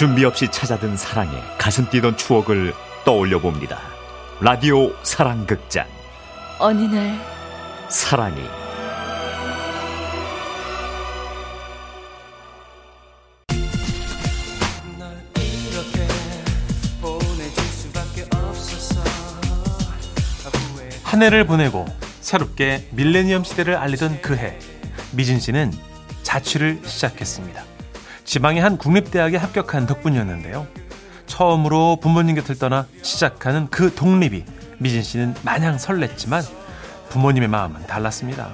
준비 없이 찾아든 사랑에 가슴 뛰던 추억을 떠올려 봅니다. 라디오 사랑극장. 어느 날 사랑이. 한 해를 보내고 새롭게 밀레니엄 시대를 알리던 그 해, 미진 씨는 자취를 시작했습니다. 지방의 한 국립대학에 합격한 덕분이었는데요. 처음으로 부모님 곁을 떠나 시작하는 그 독립이 미진 씨는 마냥 설렜지만 부모님의 마음은 달랐습니다.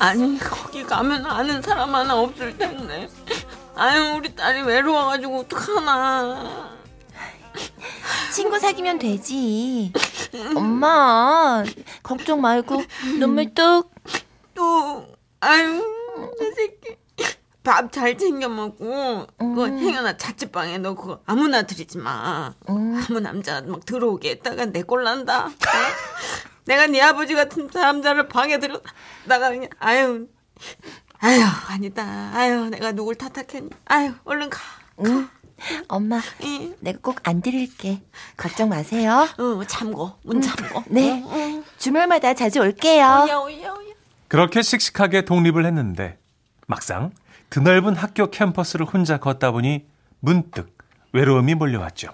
아니 거기 가면 아는 사람 하나 없을 텐데 아유 우리 딸이 외로워가지고 어떡하나 친구 사귀면 되지. 엄마 걱정 말고 눈물 뚝. 또 아유 내 새끼 밥 잘 챙겨 먹고 그거 음. 행여나 자취방에 너 그거 아무나 들이지 마 음. 아무 남자 막 들어오게 했다가 내 꼴 난다 어? 내가 네 아버지 같은 남자를 방에 들여다가 그냥 아유 아유 아니다 아유 내가 누굴 탓하겠니 아유 얼른 가 응. 엄마 이. 내가 꼭 안 드릴게. 걱정 마세요. 어, 참고, 문 참고. 네. 어, 어. 주말마다 자주 올게요. 오야, 오야, 오야. 그렇게 씩씩하게 독립을 했는데 막상 드넓은 학교 캠퍼스를 혼자 걷다 보니 문득 외로움이 몰려왔죠.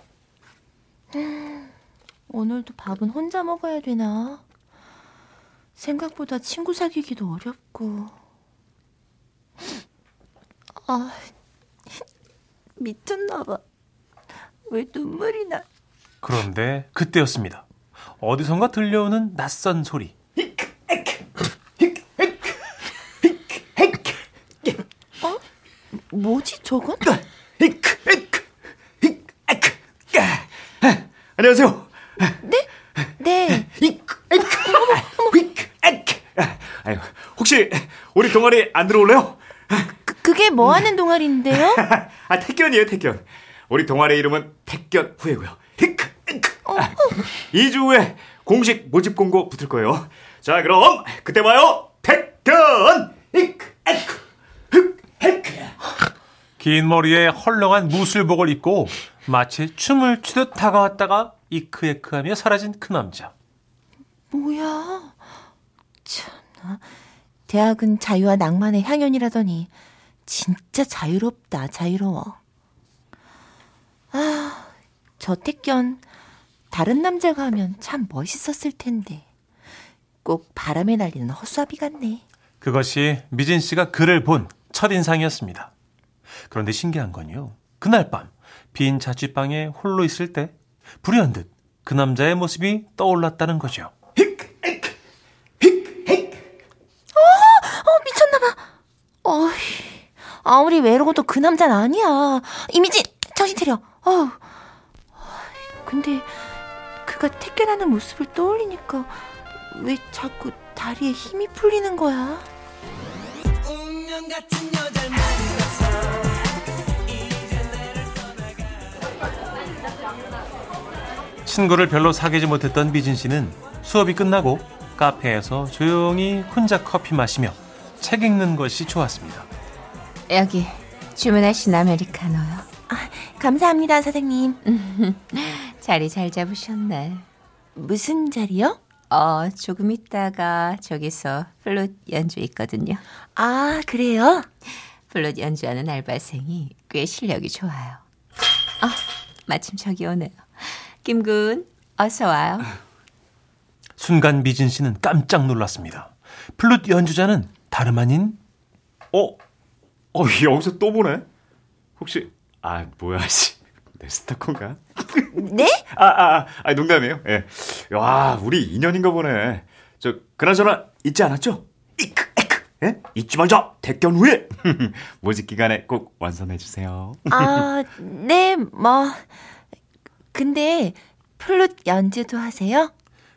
오늘도 밥은 혼자 먹어야 되나? 생각보다 친구 사귀기도 어렵고. 아, 미쳤나 봐. 왜 눈물이 나? 그런데 그때였습니다. 어디선가 들려오는 낯선 소리. 뭐지 저건? 안녕하세요. 네. 아유, 혹시 우리 동아리 안 들어올래요? 그, 그게 뭐 하는 동아리인데요? 아, 택견이에요, 택견. 우리 동아리 이름은 택견. 히크, 히크. 아, 2주 후에 공식 모집 공고 붙을 거예요. 자, 그럼 그때 봐요. 택견. 흑, 히크. 긴 머리에 헐렁한 무술복을 입고 마치 춤을 추듯 다가왔다가 이크에크하며 사라진 그 남자. 뭐야? 참나. 대학은 자유와 낭만의 향연이라더니 진짜 자유롭다, 자유로워. 아, 저 택견 다른 남자가 하면 참 멋있었을 텐데. 꼭 바람에 날리는 헛수아비 같네. 그것이 미진 씨가 그를 본 첫인상이었습니다. 그런데 신기한 건요. 그날 밤 빈 자취방에 홀로 있을 때 불현듯 그 남자의 모습이 떠올랐다는 거죠. 어, 미쳤나봐. 어이, 아무리 외로워도 그 남자는 아니야. 이미지, 정신 차려. 어이, 근데, 그가 택견하는 모습을 떠올리니까, 왜 자꾸 다리에 힘이 풀리는 거야? 친구를 별로 사귀지 못했던 미진 씨는 수업이 끝나고 카페에서 조용히 혼자 커피 마시며 책 읽는 것이 좋았습니다. 여기, 주문하신 아메리카노요. 아, 감사합니다, 선생님. 자리 잘 잡으셨네. 무슨 자리요? 어, 조금 있다가 저기서 플룻 연주 있거든요. 아, 그래요? 플룻 연주하는 알바생이 꽤 실력이 좋아요. 아, 마침 저기 오네요. 김군, 어서 와요. 순간 미진 씨는 깜짝 놀랐습니다. 플룻 연주자는 다름 아닌 어? 어, 여기서 또 보네? 혹시, 아, 뭐야, 씨. 내 스타콘가? 네? 아, 아, 아, 아, 농담이에요. 예. 와, 우리 인연인가 보네. 저, 그나저나, 잊지 않았죠? 이크, 에크, 예? 잊지 말자! 택견 후에! 모집 기간에 꼭 완성해주세요. 아, 네, 뭐. 근데, 플룻 연주도 하세요?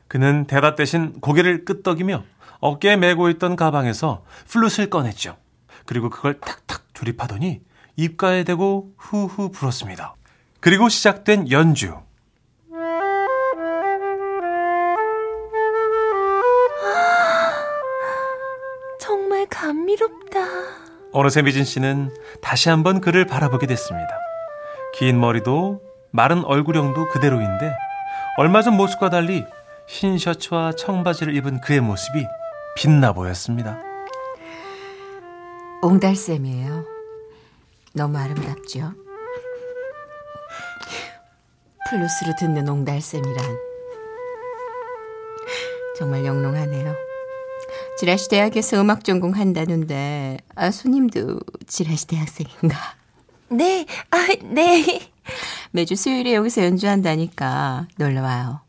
그는 대답 대신 고개를 끄덕이며 어깨에 메고 있던 가방에서 플룻을 꺼냈죠. 그리고 그걸 탁탁 조립하더니 입가에 대고 후후 불었습니다. 그리고 시작된 연주. 정말 감미롭다. 어느새 미진 씨는 다시 한번 그를 바라보게 됐습니다. 긴 머리도 마른 얼굴형도 그대로인데 얼마 전 모습과 달리 흰 셔츠와 청바지를 입은 그의 모습이 빛나 보였습니다. 옹달샘이에요. 너무 아름답죠? 플루스로 듣는 옹달샘이란 정말 영롱하네요. 지라시 대학에서 음악 전공한다는데 아, 손님도 지라시 대학생인가? 네, 아, 네. 매주 수요일에 여기서 연주한다니까 놀러 와요.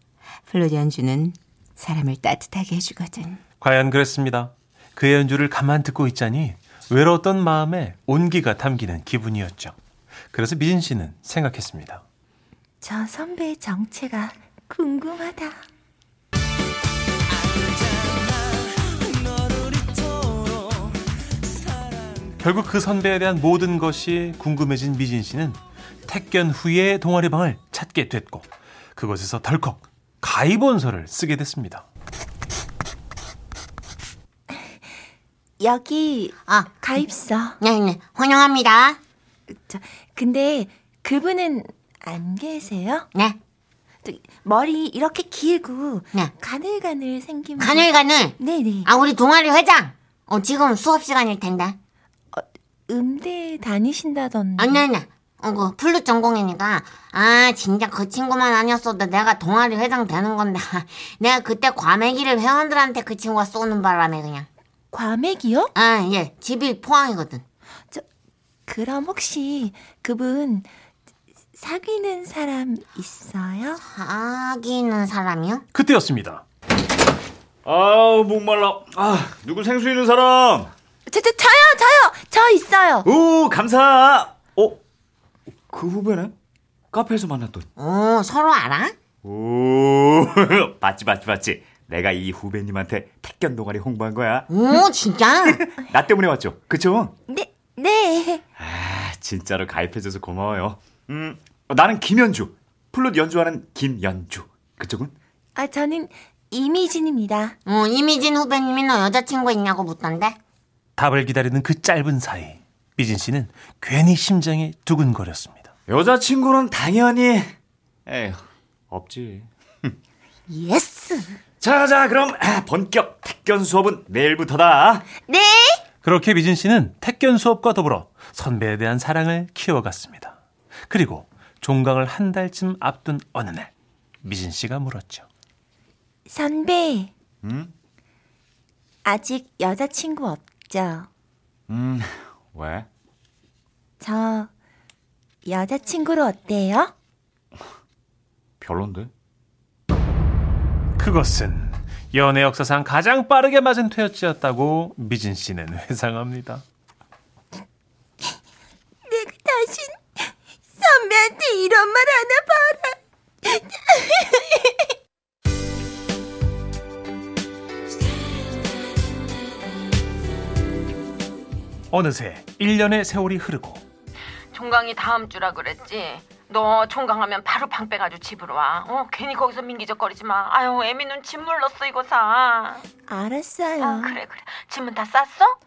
플룻 연주는 사람을 따뜻하게 해주거든. 과연 그랬습니다. 그의 연주를 가만 듣고 있자니 외로웠던 마음에 온기가 담기는 기분이었죠. 그래서 미진 씨는 생각했습니다. 저 선배의 정체가 궁금하다. 결국 그 선배에 대한 모든 것이 궁금해진 미진 씨는 택견 후에 동아리 방을 찾게 됐고 그곳에서 덜컥 가입원서를 쓰게 됐습니다. 여기 아, 가입서. 네 네. 환영합니다. 저, 근데 그분은 안 계세요? 네. 저, 머리 이렇게 길고 네. 가늘가늘 생긴 분. 가늘가늘. 네네. 아, 우리 동아리 회장. 어, 지금 수업 시간일 텐데. 음대 다니신다던데. 아니, 아니. 어, 그, 플룻 전공이니까. 아, 진짜 그 친구만 아니었어도 내가 동아리 회장 되는 건데. 내가 그때 과메기를 회원들한테 그 친구가 쏘는 바람에 그냥. 과메기요? 아, 예. 집이 포항이거든. 그럼 혹시 그분 사귀는 사람 있어요? 사귀는 사람이요? 그때였습니다. 아우 목말라. 아 누구 생수 있는 사람? 저, 저, 저요, 저요! 저 있어요! 오 감사. 어? 그 후배네? 카페에서 만났던. 오, 서로 알아? 오 봤지 봤지 봤지. 내가 이 후배님한테 택견 동아리 홍보한 거야. 오, 진짜? 나 때문에 왔죠. 그쵸? 네, 네. 아 진짜로 가입해줘서 고마워요. 음 나는 김연주. 플룻 연주하는 김연주. 그쪽은? 아, 저는 이미진입니다. 어, 이미진 후배님이 너 여자친구 있냐고 묻던데? 답을 기다리는 그 짧은 사이 미진 씨는 괜히 심장이 두근거렸습니다. 여자친구는 당연히 에휴 없지. Yes! 자 자 그럼 아, 본격 택견 수업은 내일부터다. 네! 그렇게 미진 씨는 택견 수업과 더불어 선배에 대한 사랑을 키워갔습니다. 그리고 종강을 한 달쯤 앞둔 어느 날 미진 씨가 물었죠. 선배, 응? 아직 여자친구 없죠? 음 왜? 저, 여자친구로 어때요? 별론데? 그것은 연애 역사상 가장 빠르게 맞은 퇴였지였다고 미진 씨는 회상합니다. 내가 다신 선배한테 이런 말 하나 봐라. 어느새 1년의 세월이 흐르고 종강이 다음 주라 그랬지. 너 종강하면 바로 방 빼가지고 집으로 와. 어, 괜히 거기서 민기적거리지 마. 아유, 애미는 짐 물렀어 이거 사. 알았어요. 아, 그래 그래. 짐은 다 쌌어?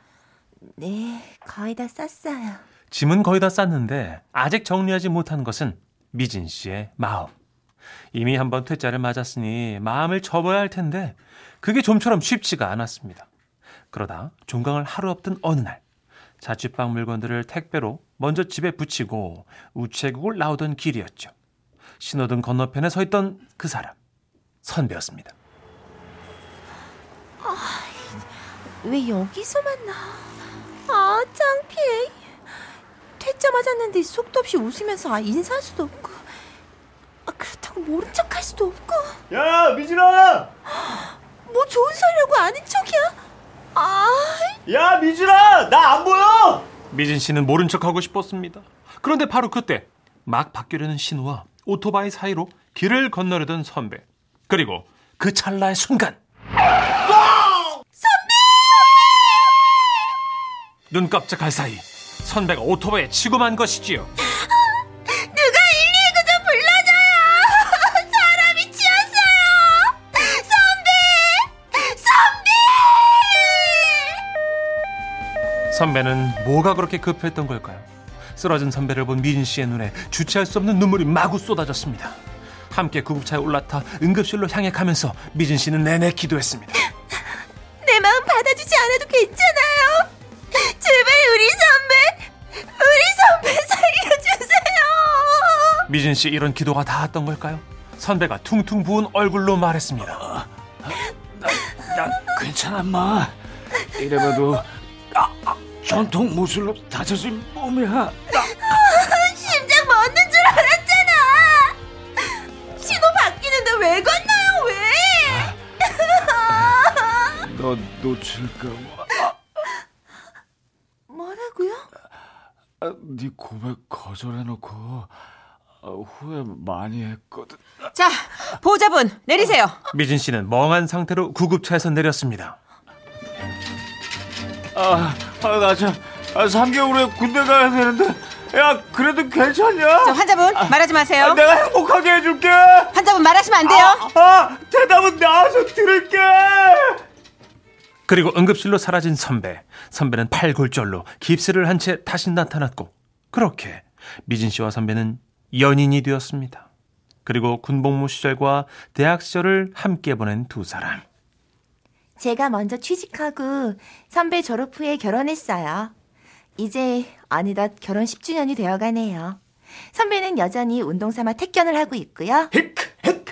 네, 거의 다 쌌어요. 짐은 거의 다 쌌는데 아직 정리하지 못한 것은 미진 씨의 마음. 이미 한번 퇴짜를 맞았으니 마음을 접어야 할 텐데 그게 좀처럼 쉽지가 않았습니다. 그러다 종강을 하루 없던 어느 날 자취방 물건들을 택배로 먼저 집에 붙이고 우체국을 나오던 길이었죠. 신호등 건너편에 서 있던 그 사람 선배였습니다. 왜 여기서 만나? 아, 창피해. 퇴짜 맞았는데 속도 없이 웃으면서 아, 인사할 수도 없고. 아, 그렇다고 모른 척할 수도 없고. 야 미진아! 뭐 좋은 소리라고 아는 척이야? 아, 야 미진아! 나 안 보여! 미진 씨는 모른 척하고 싶었습니다. 그런데 바로 그때 막 바뀌려는 신호와 오토바이 사이로 길을 건너려던 선배. 그리고 그 찰나의 순간. 선배! 눈 깜짝할 사이 선배가 오토바이에 치고 만 것이지요. 선배! 선배는 뭐가 그렇게 급했던 걸까요? 쓰러진 선배를 본 미진 씨의 눈에 주체할 수 없는 눈물이 마구 쏟아졌습니다. 함께 구급차에 올라타 응급실로 향해 가면서 미진 씨는 내내 기도했습니다. 내 마음 받아주지 않아도 괜찮아요. 제발 우리 선배, 우리 선배 살려주세요. 미진 씨 이런 기도가 닿았던 걸까요? 선배가 퉁퉁 부은 얼굴로 말했습니다. 나 괜찮아 마 이래봐도 전통 무술로 다쳐진 몸이야 심장 멎는 줄 알았잖아. 신호 바뀌는데 왜 건너요? 왜? 너 놓칠까 봐 뭐라고요? 아, 네 고백 거절해놓고 아, 후회 많이 했거든 자, 보호자분 내리세요. 미진 씨는 멍한 상태로 구급차에서 내렸습니다. 아, 아, 나 참, 아, 3개월 후에 군대 가야 되는데, 야, 그래도 괜찮냐? 저 환자분 말하지 마세요. 아, 내가 행복하게 해줄게! 환자분 말하시면 안 돼요. 아, 대답은 나와서 들을게! 그리고 응급실로 사라진 선배. 선배는 팔골절로 깁스를 한 채 다시 나타났고 그렇게 미진 씨와 선배는 연인이 되었습니다. 그리고 군복무 시절과 대학 시절을 함께 보낸 두 사람. 제가 먼저 취직하고 선배 졸업 후에 결혼했어요. 이제 어느덧 결혼 10주년이 되어가네요. 선배는 여전히 운동 삼아 택견을 하고 있고요. 힉, 힉,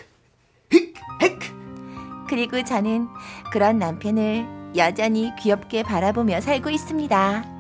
힉, 힉. 그리고 저는 그런 남편을 여전히 귀엽게 바라보며 살고 있습니다.